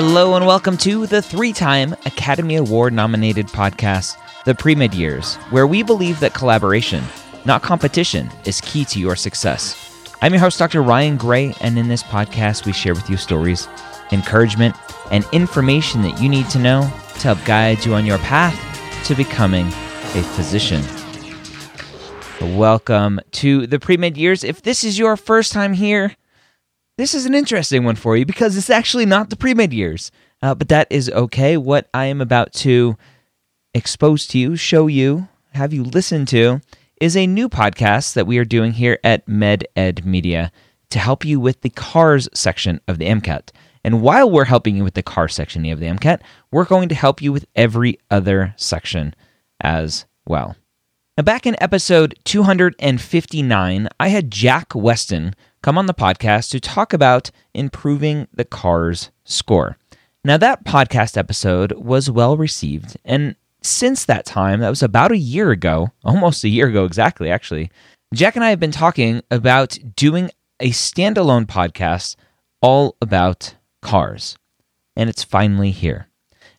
Hello and welcome to the three time Academy Award nominated podcast, The Premed Years, where we believe that collaboration, not competition, is key to your success. I'm your host, Dr. Ryan Gray, and in this podcast, we share with you stories, encouragement, and information that you need to know to help guide you on your path to becoming a physician. Welcome to the Premed Years. If this is your first time here, this is an interesting one for you because it's actually not the pre med years, uh, but that is okay. What I am about to expose to you, show you, have you listen to, is a new podcast that we are doing here at MedEd Media to help you with the cars section of the MCAT. And while we're helping you with the car section of the MCAT, we're going to help you with every other section as well. Now, back in episode 259, I had Jack Westin come on the podcast to talk about improving the car's score. Now, that podcast episode was well received, and since that time, that was about a year ago, almost a year ago exactly, actually, Jack and I have been talking about doing a standalone podcast all about cars. And it's finally here.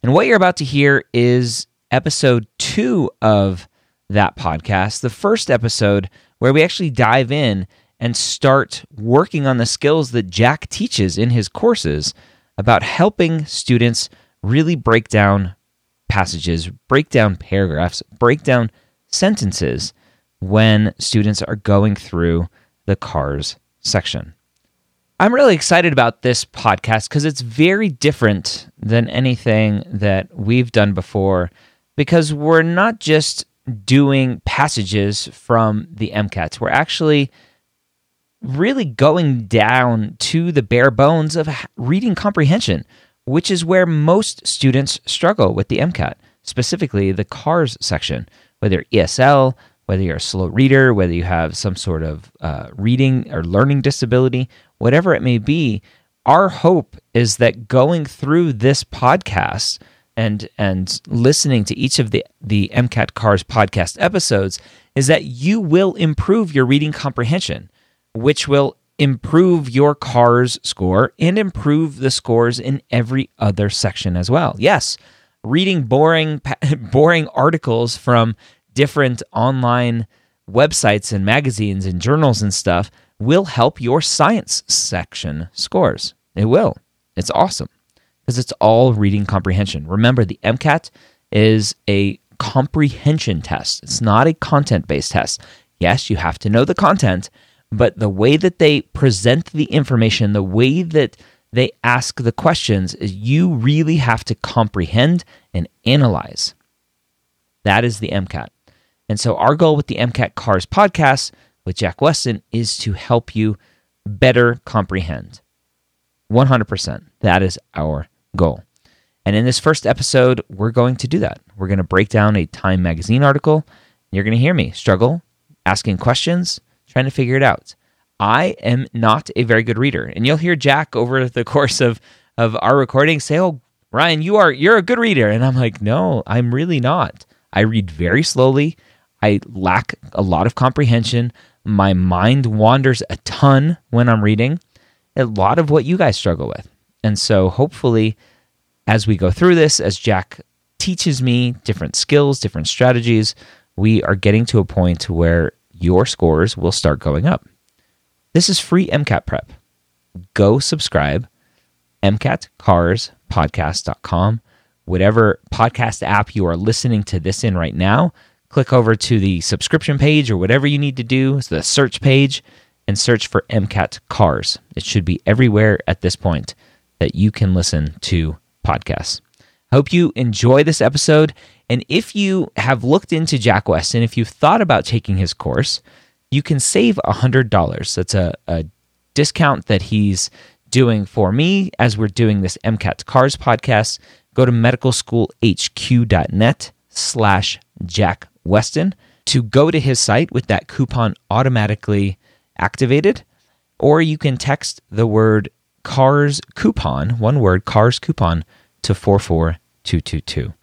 And what you're about to hear is episode two of that podcast, the first episode where we actually dive in and start working on the skills that Jack teaches in his courses about helping students really break down passages, break down paragraphs, break down sentences when students are going through the cars section. I'm really excited about this podcast because it's very different than anything that we've done before because we're not just doing passages from the MCATs. We're actually really going down to the bare bones of reading comprehension, which is where most students struggle with the MCAT, specifically the CARS section, whether ESL, whether you're a slow reader, whether you have some sort of uh, reading or learning disability, whatever it may be. Our hope is that going through this podcast and and listening to each of the the MCAT Cars podcast episodes is that you will improve your reading comprehension which will improve your car's score and improve the scores in every other section as well. Yes, reading boring boring articles from different online websites and magazines and journals and stuff will help your science section scores. It will. It's awesome because it's all reading comprehension. Remember, the MCAT is a comprehension test. It's not a content based test. Yes, you have to know the content, but the way that they present the information, the way that they ask the questions, is you really have to comprehend and analyze. That is the MCAT. And so, our goal with the MCAT Cars podcast with Jack Westin is to help you better comprehend. 100%. That is our goal. And in this first episode, we're going to do that. We're going to break down a Time magazine article. You're going to hear me struggle asking questions trying to figure it out. I am not a very good reader. And you'll hear Jack over the course of, of our recording say, Oh, Ryan, you are you're a good reader. And I'm like, no, I'm really not. I read very slowly. I lack a lot of comprehension. My mind wanders a ton when I'm reading. A lot of what you guys struggle with. And so hopefully as we go through this, as Jack teaches me different skills, different strategies, we are getting to a point where your scores will start going up. This is free MCAT prep. Go subscribe, MCATcarspodcast.com. Whatever podcast app you are listening to this in right now, click over to the subscription page or whatever you need to do, the search page, and search for MCAT Cars. It should be everywhere at this point that you can listen to podcasts. Hope you enjoy this episode. And if you have looked into Jack Westin, if you've thought about taking his course, you can save $100. That's a, a discount that he's doing for me as we're doing this MCAT Cars podcast. Go to medicalschoolhq.net slash Jack Westin to go to his site with that coupon automatically activated. Or you can text the word CARS coupon, one word, CARS coupon, to 44222.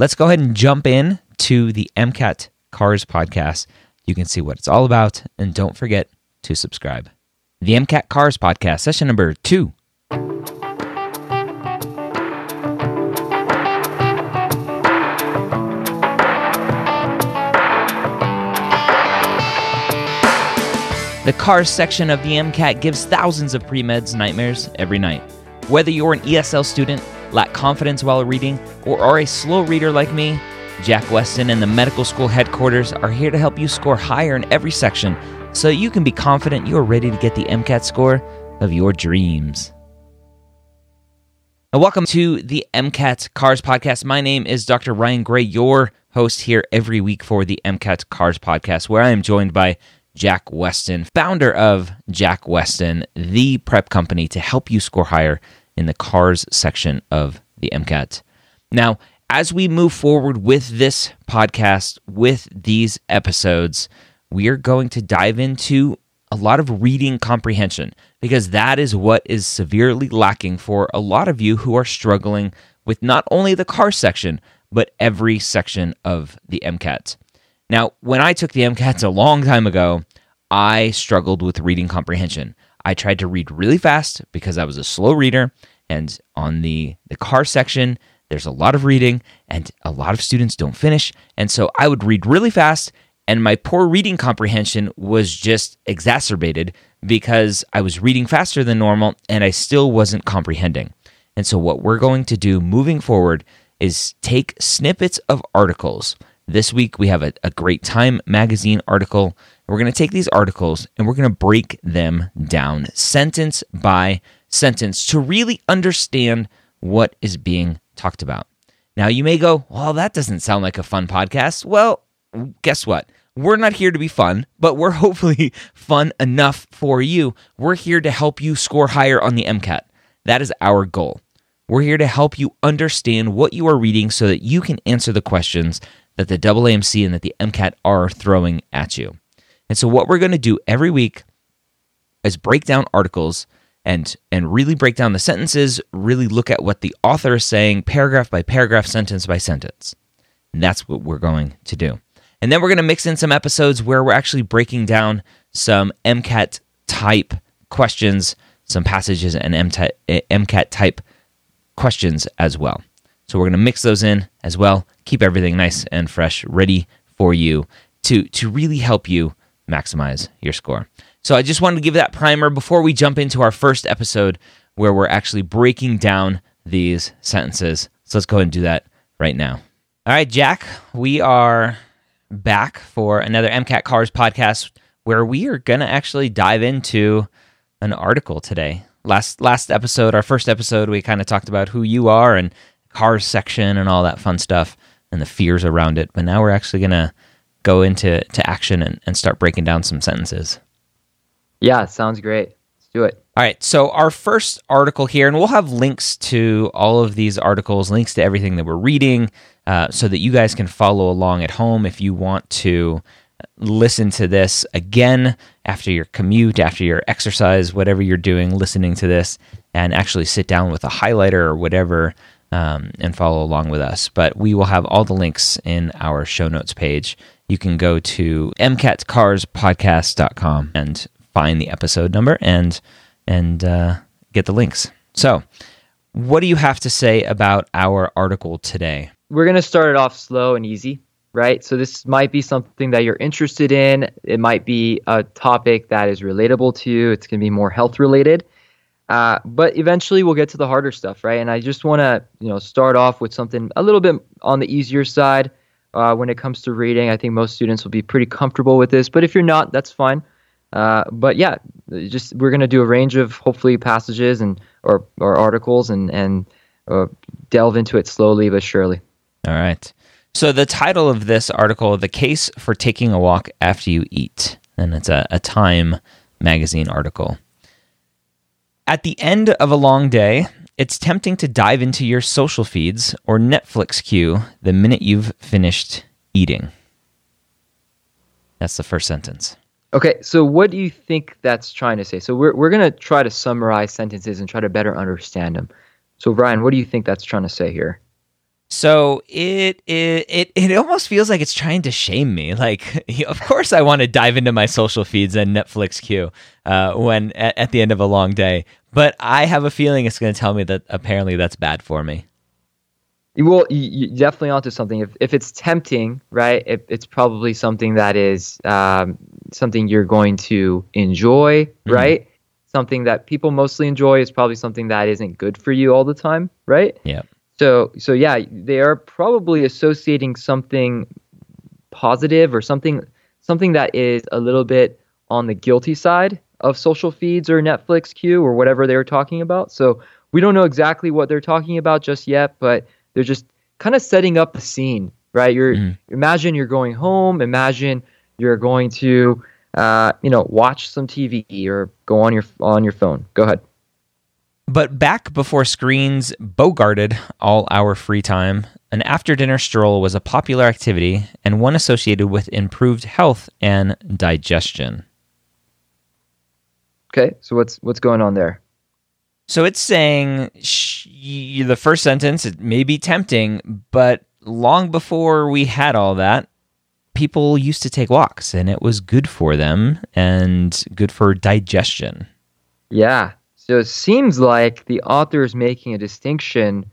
Let's go ahead and jump in to the MCAT Cars podcast. You can see what it's all about, and don't forget to subscribe. The MCAT Cars podcast, session number two. The cars section of the MCAT gives thousands of pre meds nightmares every night. Whether you're an ESL student, lack confidence while reading, or are a slow reader like me, Jack Westin and the medical school headquarters are here to help you score higher in every section so you can be confident you are ready to get the MCAT score of your dreams. And welcome to the MCAT Cars Podcast. My name is Dr. Ryan Gray, your host here every week for the MCAT Cars Podcast, where I am joined by Jack Westin, founder of Jack Westin, the prep company to help you score higher in the cars section of the MCAT. Now, as we move forward with this podcast, with these episodes, we are going to dive into a lot of reading comprehension because that is what is severely lacking for a lot of you who are struggling with not only the car section, but every section of the MCAT. Now, when I took the MCATs a long time ago, I struggled with reading comprehension. I tried to read really fast because I was a slow reader, and on the, the car section, there's a lot of reading, and a lot of students don't finish. And so I would read really fast and my poor reading comprehension was just exacerbated because I was reading faster than normal and I still wasn't comprehending. And so, what we're going to do moving forward is take snippets of articles. This week, we have a, a great Time magazine article. We're going to take these articles and we're going to break them down sentence by sentence to really understand what is being talked about. Now, you may go, well, that doesn't sound like a fun podcast. Well, guess what? We're not here to be fun, but we're hopefully fun enough for you. We're here to help you score higher on the MCAT. That is our goal. We're here to help you understand what you are reading so that you can answer the questions that the AAMC and that the MCAT are throwing at you. And so, what we're going to do every week is break down articles and and really break down the sentences, really look at what the author is saying, paragraph by paragraph, sentence by sentence. And that's what we're going to do. And then we're going to mix in some episodes where we're actually breaking down some MCAT type questions, some passages, and MCAT type questions as well. So we're going to mix those in as well, keep everything nice and fresh, ready for you to, to really help you maximize your score. So I just wanted to give that primer before we jump into our first episode where we're actually breaking down these sentences. So let's go ahead and do that right now. All right, Jack, we are back for another MCAT Cars podcast where we are going to actually dive into an article today. Last last episode, our first episode, we kind of talked about who you are and cars section and all that fun stuff and the fears around it. But now we're actually going to go into to action and, and start breaking down some sentences. Yeah, sounds great. Let's do it. All right. So, our first article here, and we'll have links to all of these articles, links to everything that we're reading, uh, so that you guys can follow along at home if you want to listen to this again after your commute, after your exercise, whatever you're doing, listening to this, and actually sit down with a highlighter or whatever um, and follow along with us. But we will have all the links in our show notes page. You can go to mcatcarspodcast.com and find the episode number and and uh, get the links. So, what do you have to say about our article today? We're going to start it off slow and easy, right? So, this might be something that you're interested in. It might be a topic that is relatable to you. It's going to be more health related. Uh, but eventually we'll get to the harder stuff, right? And I just want to, you know, start off with something a little bit on the easier side uh, when it comes to reading. I think most students will be pretty comfortable with this, but if you're not, that's fine. Uh, but yeah, just we're going to do a range of hopefully passages and or or articles and and uh, delve into it slowly but surely. All right. So the title of this article, "The Case for Taking a Walk After You Eat," and it's a, a Time magazine article. At the end of a long day, it's tempting to dive into your social feeds or Netflix queue the minute you've finished eating. That's the first sentence. Okay, so what do you think that's trying to say? So we're we're gonna try to summarize sentences and try to better understand them. So Ryan, what do you think that's trying to say here? So it it it, it almost feels like it's trying to shame me. Like, of course, I want to dive into my social feeds and Netflix queue uh, when at, at the end of a long day, but I have a feeling it's going to tell me that apparently that's bad for me. Well, you, you definitely onto something. If if it's tempting, right? It, it's probably something that is um, something you're going to enjoy, mm-hmm. right? Something that people mostly enjoy is probably something that isn't good for you all the time, right? Yeah. So so yeah, they are probably associating something positive or something something that is a little bit on the guilty side of social feeds or Netflix queue or whatever they were talking about. So we don't know exactly what they're talking about just yet, but they're just kind of setting up the scene, right? You're mm. imagine you're going home, imagine you're going to uh, you know watch some TV or go on your on your phone. Go ahead. But back before screens bogarted all our free time, an after dinner stroll was a popular activity and one associated with improved health and digestion. Okay, so what's what's going on there? So it's saying sh- the first sentence it may be tempting, but long before we had all that, people used to take walks and it was good for them and good for digestion. Yeah, so it seems like the author is making a distinction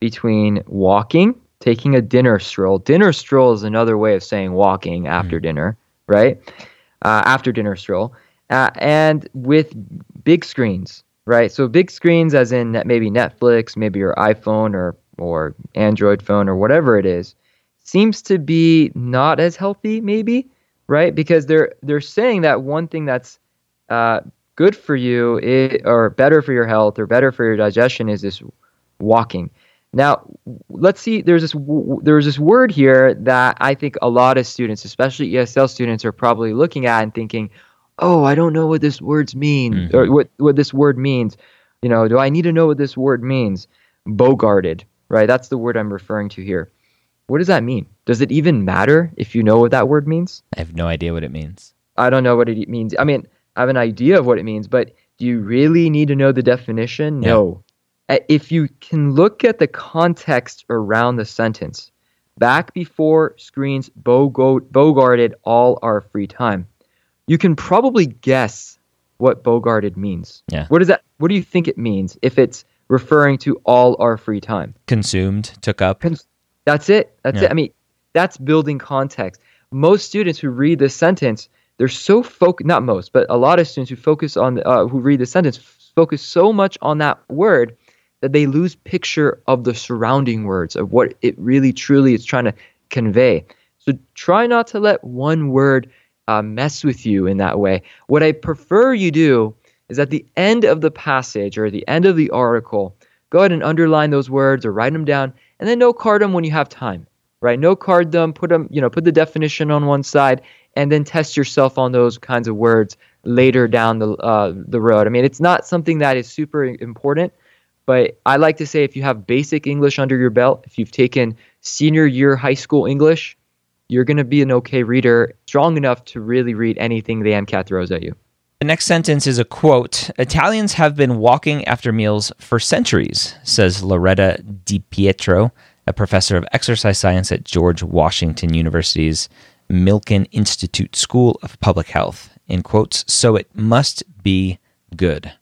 between walking, taking a dinner stroll. Dinner stroll is another way of saying walking after mm. dinner, right? Uh, after dinner stroll. Uh, and with big screens, right? So big screens, as in maybe Netflix, maybe your iPhone or or Android phone or whatever it is, seems to be not as healthy, maybe, right? Because they're they're saying that one thing that's uh, good for you is, or better for your health or better for your digestion is this walking. Now, let's see. There's this there's this word here that I think a lot of students, especially ESL students, are probably looking at and thinking, "Oh, I don't know what this words mean mm-hmm. or what what this word means." You know, do I need to know what this word means? Bogarted, right? That's the word I'm referring to here. What does that mean? Does it even matter if you know what that word means? I have no idea what it means. I don't know what it means. I mean, I have an idea of what it means, but do you really need to know the definition? Yeah. No. If you can look at the context around the sentence, back before screens bogarted all our free time, you can probably guess what bogarted means. Yeah. What does that? What do you think it means if it's referring to all our free time? Consumed, took up. Cons- that's it. That's yeah. it. I mean, that's building context. Most students who read this sentence they're so focused not most but a lot of students who focus on uh, who read the sentence focus so much on that word that they lose picture of the surrounding words of what it really truly is trying to convey so try not to let one word uh, mess with you in that way what i prefer you do is at the end of the passage or the end of the article go ahead and underline those words or write them down and then no card them when you have time right no card them put them you know put the definition on one side and then test yourself on those kinds of words later down the uh, the road. I mean, it's not something that is super important, but I like to say if you have basic English under your belt, if you've taken senior year high school English, you're going to be an okay reader, strong enough to really read anything the MCAT throws at you. The next sentence is a quote Italians have been walking after meals for centuries, says Loretta Di Pietro, a professor of exercise science at George Washington University's Milken Institute School of Public Health. In quotes, so it must be good.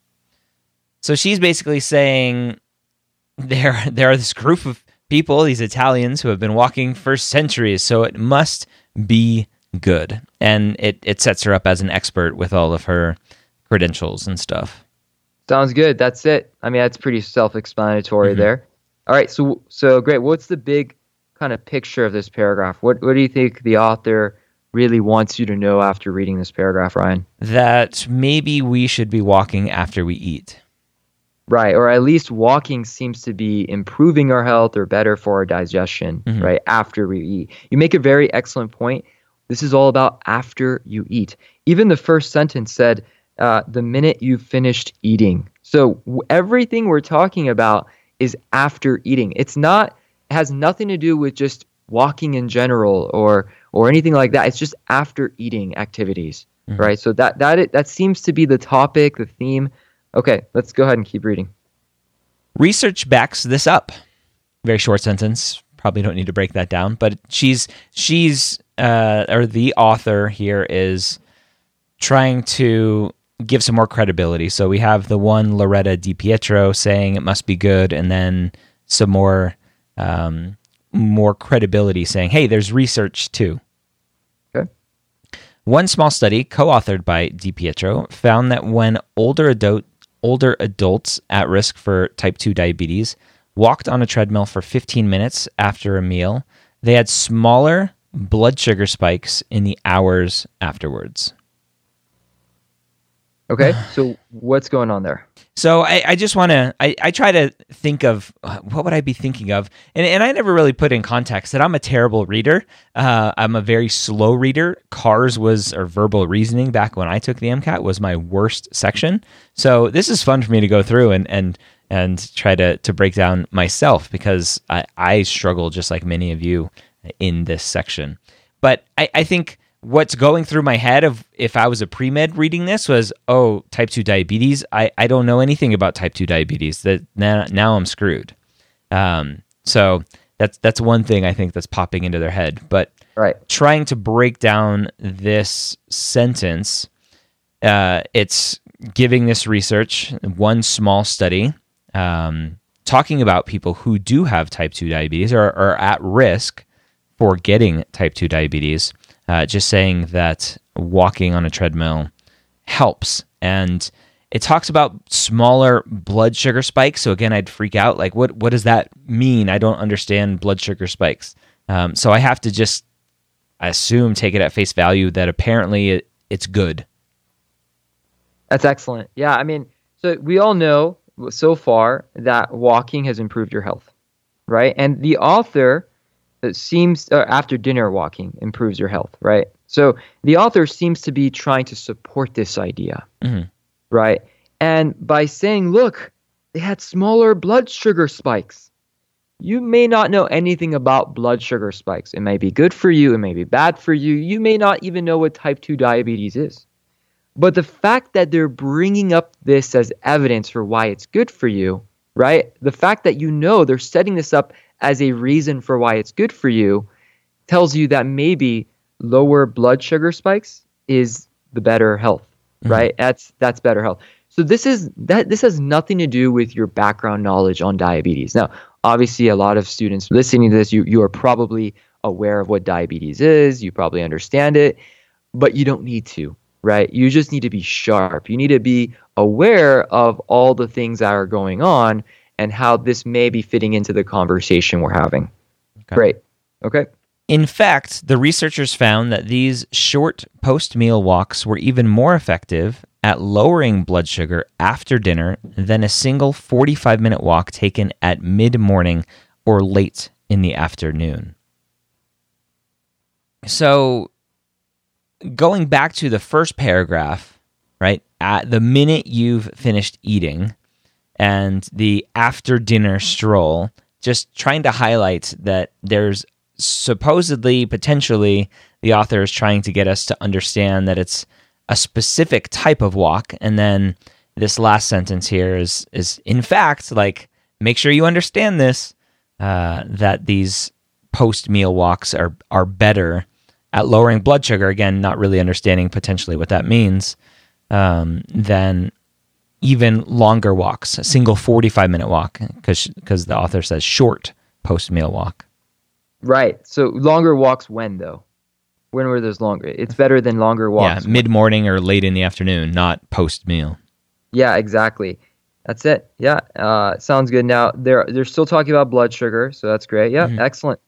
So she's basically saying there, there are this group of people, these Italians, who have been walking for centuries, so it must be good. And it, it sets her up as an expert with all of her credentials and stuff. Sounds good. That's it. I mean, that's pretty self-explanatory mm-hmm. there. All right, so so great. What's the big kind of picture of this paragraph? What what do you think the author really wants you to know after reading this paragraph, Ryan? That maybe we should be walking after we eat. Right, or at least walking seems to be improving our health or better for our digestion, mm-hmm. right, after we eat. You make a very excellent point. This is all about after you eat. Even the first sentence said, uh, the minute you've finished eating. So w- everything we're talking about is after eating. It's not, it has nothing to do with just walking in general or or anything like that. It's just after eating activities, mm-hmm. right? So that that that seems to be the topic, the theme Okay, let's go ahead and keep reading. Research backs this up. Very short sentence. Probably don't need to break that down, but she's she's uh, or the author here is trying to give some more credibility. So we have the one Loretta Di Pietro saying it must be good, and then some more um, more credibility saying, "Hey, there's research too." Okay. One small study, co-authored by Di Pietro, found that when older adult older adults at risk for type 2 diabetes walked on a treadmill for 15 minutes after a meal, they had smaller blood sugar spikes in the hours afterwards. Okay, so what's going on there? So I, I just want to I, I try to think of uh, what would I be thinking of, and and I never really put in context that I'm a terrible reader. Uh, I'm a very slow reader. Cars was or verbal reasoning back when I took the MCAT was my worst section. So this is fun for me to go through and and and try to to break down myself because I I struggle just like many of you in this section. But I I think what's going through my head of if I was a pre med reading this was, oh, type two diabetes. I, I don't know anything about type two diabetes. That now now I'm screwed. Um, so that's that's one thing I think that's popping into their head. But right. trying to break down this sentence, uh, it's giving this research one small study. Um, talking about people who do have type 2 diabetes or are at risk for getting type 2 diabetes uh, just saying that walking on a treadmill helps. And it talks about smaller blood sugar spikes. So again, I'd freak out. Like, what what does that mean? I don't understand blood sugar spikes. Um, so I have to just assume, take it at face value that apparently it, it's good. That's excellent. Yeah, I mean, so we all know so far that walking has improved your health, right? And the author seems uh, after dinner walking improves your health, right? So the author seems to be trying to support this idea, mm-hmm. right? And by saying, look, they had smaller blood sugar spikes. You may not know anything about blood sugar spikes. It may be good for you, it may be bad for you. You may not even know what type 2 diabetes is. But the fact that they're bringing up this as evidence for why it's good for you, right? The fact that you know they're setting this up as a reason for why it's good for you tells you that maybe lower blood sugar spikes is the better health, mm-hmm. right? That's that's better health. So this is that this has nothing to do with your background knowledge on diabetes. Now, obviously a lot of students listening to this you you are probably aware of what diabetes is, you probably understand it, but you don't need to, right? You just need to be sharp. You need to be aware of all the things that are going on and how this may be fitting into the conversation we're having. Okay. Great. Okay. In fact, the researchers found that these short post meal walks were even more effective at lowering blood sugar after dinner than a single 45 minute walk taken at mid morning or late in the afternoon. So, going back to the first paragraph, right? At the minute you've finished eating, and the after dinner stroll, just trying to highlight that there's supposedly, potentially, the author is trying to get us to understand that it's a specific type of walk. And then this last sentence here is, is in fact, like, make sure you understand this uh, that these post meal walks are, are better at lowering blood sugar. Again, not really understanding potentially what that means, um, than even longer walks, a single 45 minute walk, because the author says short post meal walk. Right. So longer walks when though? When were those longer? It's better than longer walks. Yeah, mid morning or late in the afternoon, not post meal. Yeah, exactly. That's it. Yeah, uh, sounds good. Now they're they're still talking about blood sugar, so that's great. Yeah, mm-hmm. excellent.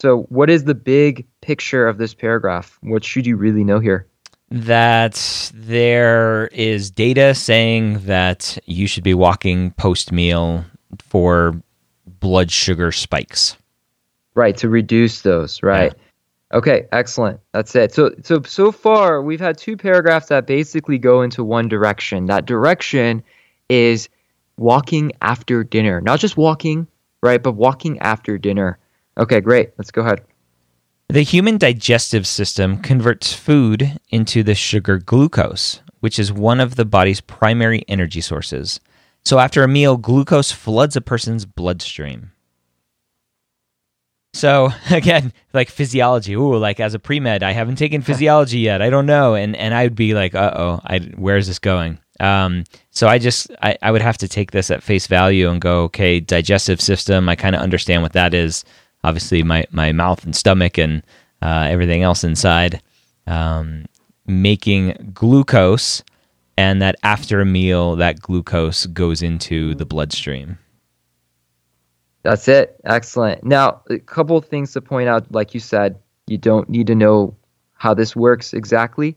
So, what is the big picture of this paragraph? What should you really know here? That there is data saying that you should be walking post meal for blood sugar spikes. Right, to reduce those, right. Yeah. Okay, excellent. That's it. So so so far we've had two paragraphs that basically go into one direction. That direction is walking after dinner. Not just walking, right, but walking after dinner. Okay, great. Let's go ahead. The human digestive system converts food into the sugar glucose, which is one of the body's primary energy sources. So after a meal, glucose floods a person's bloodstream. So again, like physiology. Ooh, like as a pre med, I haven't taken physiology yet. I don't know, and and I would be like, uh oh, I where is this going? Um, so I just I, I would have to take this at face value and go, okay, digestive system. I kind of understand what that is. Obviously, my my mouth and stomach and uh, everything else inside, um, making glucose and that after a meal, that glucose goes into the bloodstream. That's it. Excellent. Now, a couple things to point out. Like you said, you don't need to know how this works exactly.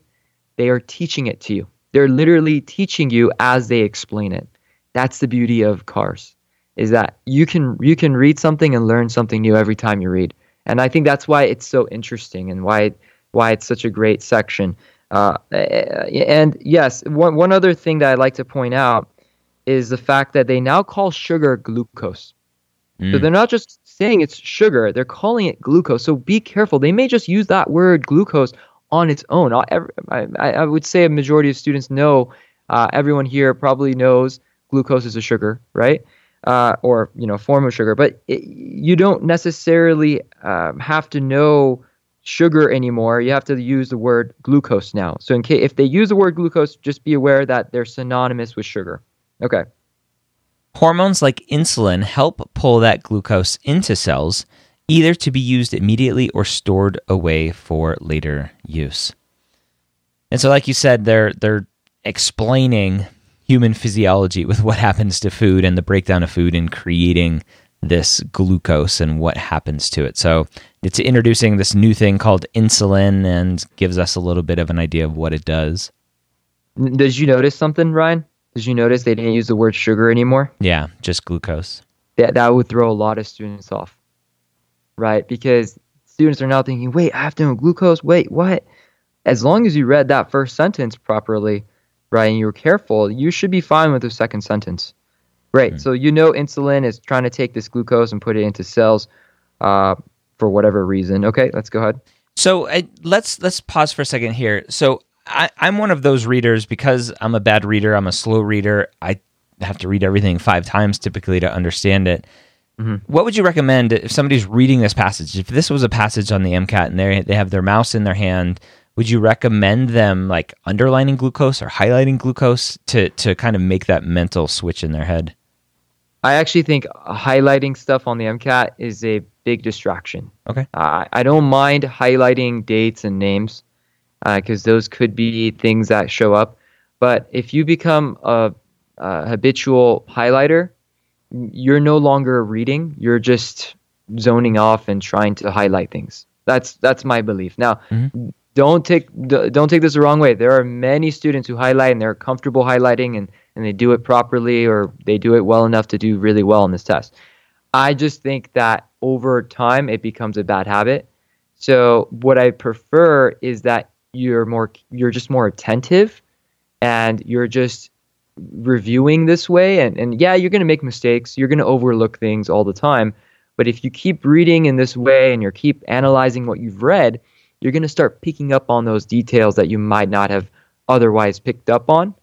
They are teaching it to you. They're literally teaching you as they explain it. That's the beauty of cars, is that you can you can read something and learn something new every time you read. And I think that's why it's so interesting and why why it's such a great section. Uh, and yes, one, one other thing that I'd like to point out is the fact that they now call sugar glucose. Mm. So they're not just saying it's sugar, they're calling it glucose. So be careful. They may just use that word glucose on its own. I, I would say a majority of students know, uh, everyone here probably knows glucose is a sugar, right? Uh, or, you know, form of sugar. But it, you don't necessarily um, have to know sugar anymore. You have to use the word glucose now. So in case if they use the word glucose, just be aware that they're synonymous with sugar. Okay. Hormones like insulin help pull that glucose into cells, either to be used immediately or stored away for later use. And so like you said, they're they're explaining human physiology with what happens to food and the breakdown of food and creating this glucose and what happens to it. So it's introducing this new thing called insulin and gives us a little bit of an idea of what it does. Did you notice something, Ryan? Did you notice they didn't use the word sugar anymore? Yeah, just glucose. That that would throw a lot of students off. Right? Because students are now thinking, wait, I have to know glucose? Wait, what? As long as you read that first sentence properly, right, and you were careful, you should be fine with the second sentence. Right. Mm-hmm. So you know insulin is trying to take this glucose and put it into cells uh, for whatever reason. Okay, let's go ahead. So uh, let's let's pause for a second here. So I, I'm one of those readers because I'm a bad reader. I'm a slow reader. I have to read everything five times typically to understand it. Mm-hmm. What would you recommend if somebody's reading this passage? If this was a passage on the MCAT and they they have their mouse in their hand, would you recommend them like underlining glucose or highlighting glucose to to kind of make that mental switch in their head? I actually think highlighting stuff on the MCAT is a big distraction. Okay. Uh, I don't mind highlighting dates and names because uh, those could be things that show up. But if you become a, a, habitual highlighter, you're no longer reading. You're just zoning off and trying to highlight things. That's that's my belief. Now, mm-hmm. Don't take don't take this the wrong way. There are many students who highlight and they're comfortable highlighting and and they do it properly or they do it well enough to do really well in this test. I just think that over time it becomes a bad habit. So what I prefer is that you're more you're just more attentive and you're just reviewing this way and, and yeah you're going to make mistakes you're going to overlook things all the time But if you keep reading in this way and you keep analyzing what you've read, you're going to start picking up on those details that you might not have otherwise picked up on.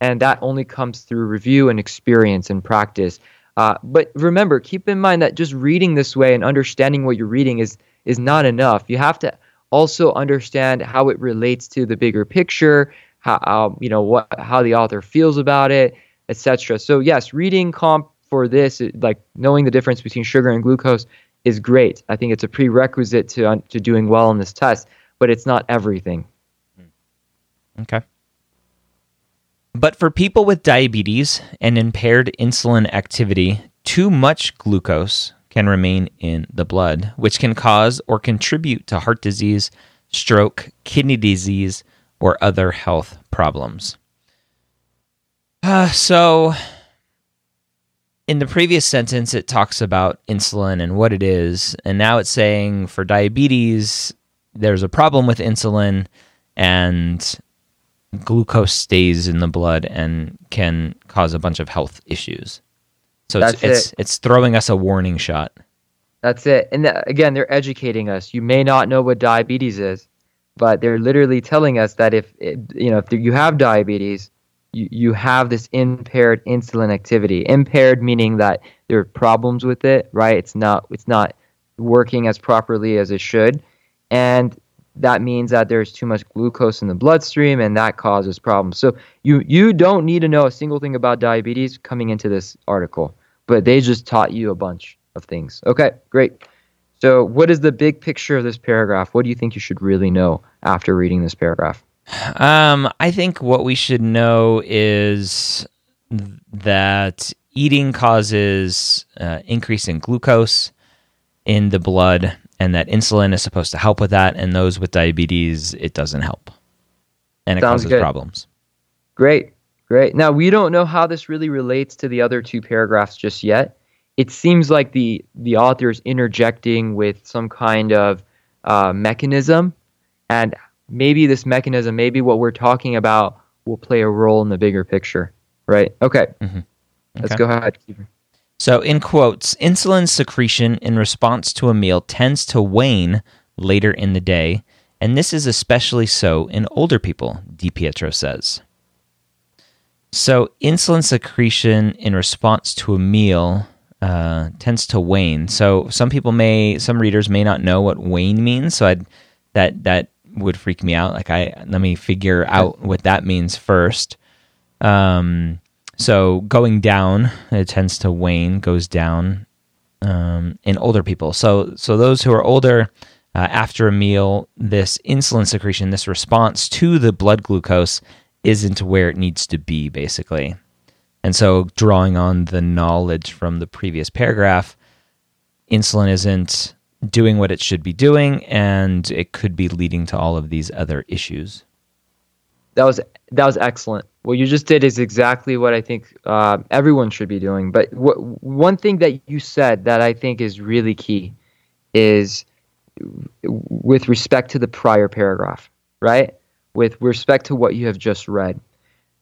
And that only comes through review and experience and practice. Uh, but remember, keep in mind that just reading this way and understanding what you're reading is is not enough. You have to also understand how it relates to the bigger picture, how um, you know what how the author feels about it, etc. So yes, reading comp for this, like knowing the difference between sugar and glucose, is great. I think it's a prerequisite to to doing well on this test, but it's not everything. Okay. But for people with diabetes and impaired insulin activity, too much glucose can remain in the blood, which can cause or contribute to heart disease, stroke, kidney disease, or other health problems. Uh, so, in the previous sentence, it talks about insulin and what it is, and now it's saying for diabetes, there's a problem with insulin, and glucose stays in the blood and can cause a bunch of health issues. So it's it's, it. it's throwing us a warning shot. That's it. And th- again, they're educating us. You may not know what diabetes is, but they're literally telling us that if it, you know if you have diabetes, you, you have this impaired insulin activity. Impaired meaning that there are problems with it, right? It's not it's not working as properly as it should. And that means that there's too much glucose in the bloodstream and that causes problems. So you you don't need to know a single thing about diabetes coming into this article, but they just taught you a bunch of things. Okay, great. So what is the big picture of this paragraph? What do you think you should really know after reading this paragraph? Um, I think what we should know is that eating causes uh, increase in glucose in the blood and that insulin is supposed to help with that. And those with diabetes, it doesn't help, and it Sounds causes good. problems. Great, great. Now we don't know how this really relates to the other two paragraphs just yet. It seems like the the author is interjecting with some kind of uh, mechanism, and maybe this mechanism, maybe what we're talking about, will play a role in the bigger picture. Right? Okay. Mm-hmm. okay. Let's go ahead. So, in quotes, insulin secretion in response to a meal tends to wane later in the day, and this is especially so in older people, DiPietro says. So, insulin secretion in response to a meal uh, tends to wane. So, some people may, some readers may not know what wane means. So, I'd, that that would freak me out. Like, I let me figure out what that means first. Um, so going down, it tends to wane, goes down um, in older people. So so those who are older, uh, after a meal, this insulin secretion, this response to the blood glucose, isn't where it needs to be, basically. And so, drawing on the knowledge from the previous paragraph, insulin isn't doing what it should be doing, and it could be leading to all of these other issues. That was that was excellent. What you just did is exactly what I think uh, everyone should be doing. But one thing that you said that I think is really key is with respect to the prior paragraph, right? With respect to what you have just read.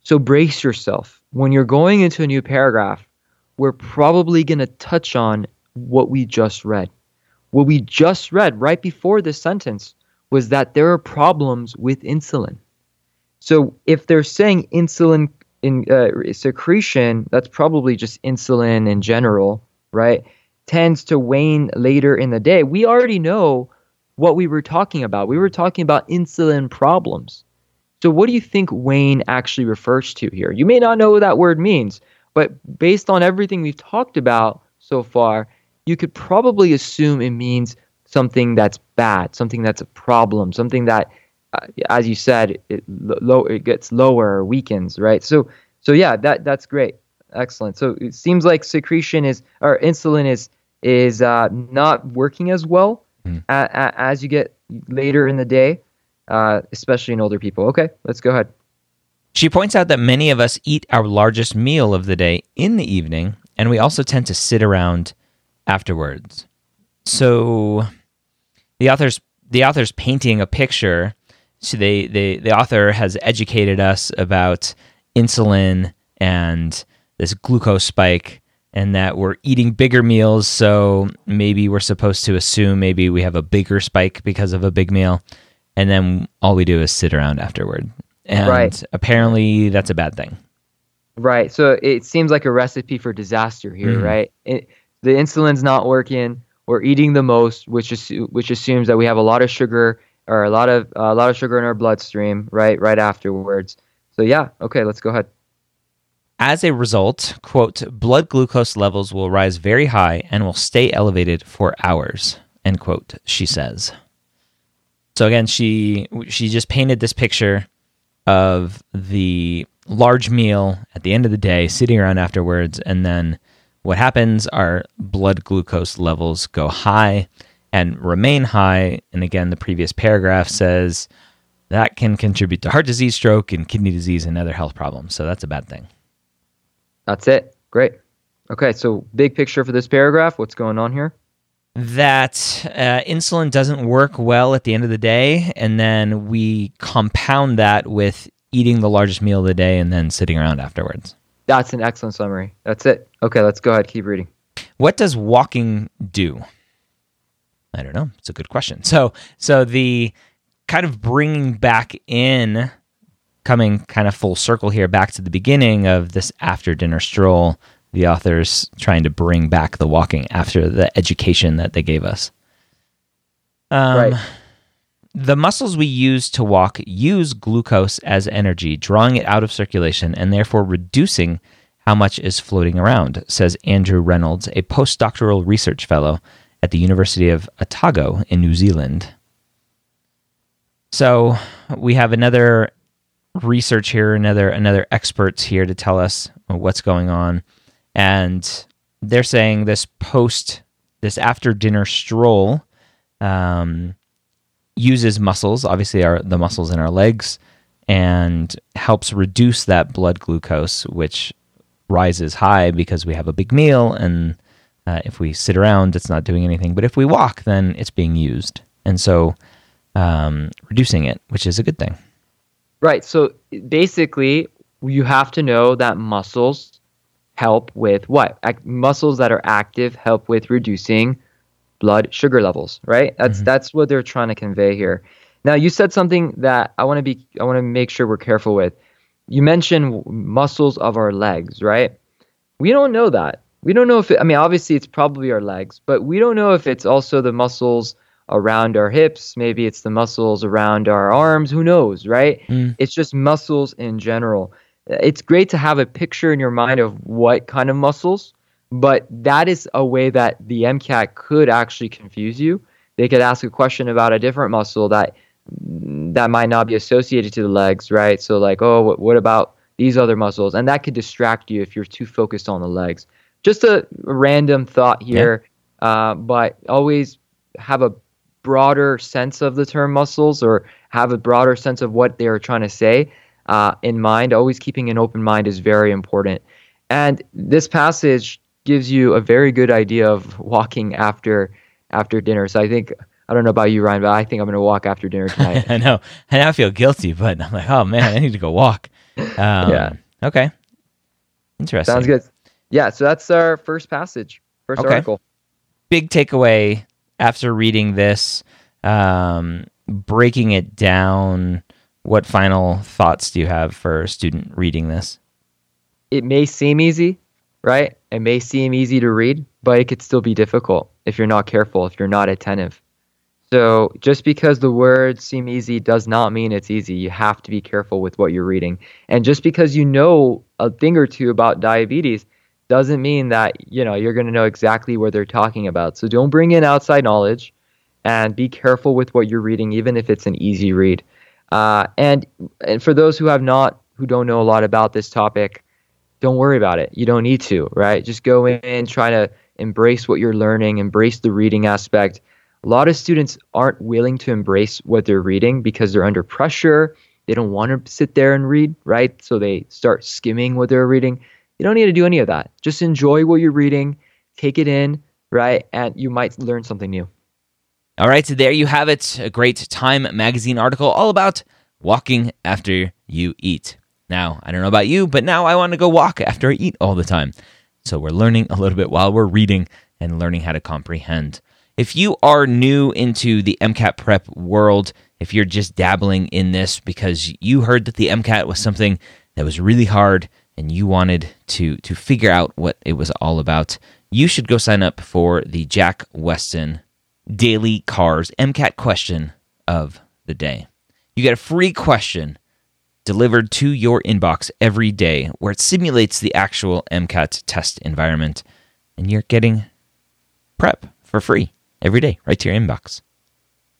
So brace yourself. When you're going into a new paragraph, we're probably going to touch on what we just read. What we just read right before this sentence was that there are problems with insulin. So if they're saying insulin in uh, secretion, that's probably just insulin in general, right? Tends to wane later in the day. We already know what we were talking about. We were talking about insulin problems. So what do you think wane actually refers to here? You may not know what that word means, but based on everything we've talked about so far, you could probably assume it means something that's bad, something that's a problem, something that uh, as you said, it low it gets lower, weakens, right? So so yeah, that that's great, excellent. So it seems like secretion is or insulin is is uh, not working as well mm. a, a, as you get later in the day, uh, especially in older people. Okay, let's go ahead. She points out that many of us eat our largest meal of the day in the evening, and we also tend to sit around afterwards. So the author's the author's painting a picture so they, they the author has educated us about insulin and this glucose spike and that we're eating bigger meals. So maybe we're supposed to assume maybe we have a bigger spike because of a big meal. And then all we do is sit around afterward. And Right. apparently that's a bad thing. Right. So it seems like a recipe for disaster here, Mhm. right? It, the insulin's not working. We're eating the most, which assu- which assumes that we have a lot of sugar or a lot of a lot of sugar in our bloodstream, right? Right afterwards. So yeah, okay, let's go ahead. As a result, quote, blood glucose levels will rise very high and will stay elevated for hours, end quote, she says. So again, she she just painted this picture of the large meal at the end of the day, sitting around afterwards, and then what happens are blood glucose levels go high and remain high. And again, the previous paragraph says that can contribute to heart disease, stroke, and kidney disease and other health problems. So that's a bad thing. That's it. Great. Okay, so big picture for this paragraph. What's going on here? that uh, insulin doesn't work well at the end of the day, and then we compound that with eating the largest meal of the day and then sitting around afterwards. That's an excellent summary. That's it. Okay, let's go ahead. Keep reading. What does walking do? I don't know. It's a good question. So, so the kind of bringing back in, coming kind of full circle here, back to the beginning of this after dinner stroll. The authors trying to bring back the walking after the education that they gave us. Um, Right. The muscles we use to walk use glucose as energy, drawing it out of circulation and therefore reducing how much is floating around, says Andrew Reynolds, a postdoctoral research fellow at the University of Otago in New Zealand. So we have another research here, another another experts here to tell us what's going on, and they're saying this post this after dinner stroll um, uses muscles, obviously our the muscles in our legs, and helps reduce that blood glucose, which rises high because we have a big meal, and uh, if we sit around, it's not doing anything. But if we walk, then it's being used, and so um, reducing it, which is a good thing. Right. So basically, you have to know that muscles help with what? Ac- muscles that are active help with reducing blood sugar levels, right? That's that's what they're trying to convey here. Now, you said something that I want to be I want to make sure we're careful with. You mentioned muscles of our legs, right? We don't know that. We don't know if it, I mean obviously it's probably our legs, but we don't know if it's also the muscles around our hips, maybe it's the muscles around our arms, who knows, right? Mm. It's just muscles in general. It's great to have a picture in your mind of what kind of muscles, but that is a way that the MCAT could actually confuse you. They could ask a question about a different muscle that that might not be associated to the legs, right? So like, oh, what, what about these other muscles? And that could distract you if you're too focused on the legs. Just a random thought here, uh, but always have a broader sense of the term muscles or have a broader sense of what they're trying to say uh, in mind. Always keeping an open mind is very important. And this passage gives you a very good idea of walking after after dinner. So I think I don't know about you, Ryan, but I think I'm going to walk after dinner tonight. I know. and I now feel guilty, but I'm like, oh man, I need to go walk. Um, Yeah. Okay. Interesting. Sounds good. Yeah. So that's our first passage, first Okay. article. Big takeaway after reading this, um, breaking it down. What final thoughts do you have for a student reading this? It may seem easy, right? It may seem easy to read, but it could still be difficult if you're not careful, if you're not attentive. So just because the words seem easy does not mean it's easy. You have to be careful with what you're reading. And just because you know a thing or two about diabetes doesn't mean that, you know, you're going to know exactly what they're talking about. So don't bring in outside knowledge and be careful with what you're reading even if it's an easy read. Uh, and and for those who have not who don't know a lot about this topic, don't worry about it. You don't need to, right? Just go in, try to embrace what you're learning, embrace the reading aspect. A lot of students aren't willing to embrace what they're reading because they're under pressure. They don't want to sit there and read, right? So they start skimming what they're reading. You don't need to do any of that. Just enjoy what you're reading, take it in, right? And you might learn something new. All right, so there you have it. A great Time magazine article all about walking after you eat. Now, I don't know about you, but now I want to go walk after I eat all the time. So we're learning a little bit while we're reading and learning how to comprehend. If you are new into the MCAT prep world, if you're just dabbling in this because you heard that the MCAT was something that was really hard and you wanted to to figure out what it was all about, you should go sign up for the Jack Westin Daily Cars MCAT question of the day. You get a free question delivered to your inbox every day where it simulates the actual MCAT test environment and you're getting prep for free every day right to your inbox.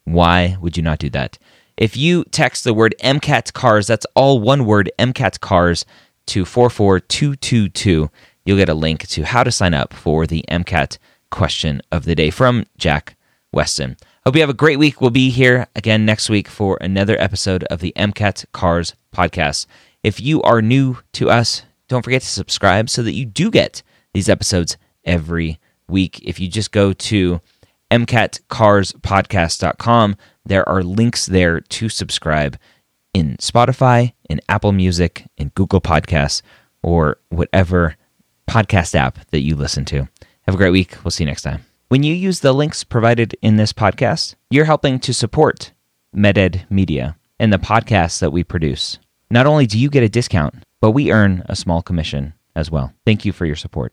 Why would you not do that? If you text the word MCAT cars, that's all one word, MCAT cars, to 44222, you'll get a link to how to sign up for the MCAT question of the day from Jack Westin. Hope you have a great week. We'll be here again next week for another episode of the MCAT Cars podcast. If you are new to us, don't forget to subscribe so that you do get these episodes every week. If you just go to mcatcarspodcast.com, there are links there to subscribe in Spotify, in Apple Music, in Google Podcasts, or whatever podcast app that you listen to. Have a great week. We'll see you next time. When you use the links provided in this podcast, you're helping to support MedEd Media and the podcasts that we produce. Not only do you get a discount, but we earn a small commission as well. Thank you for your support.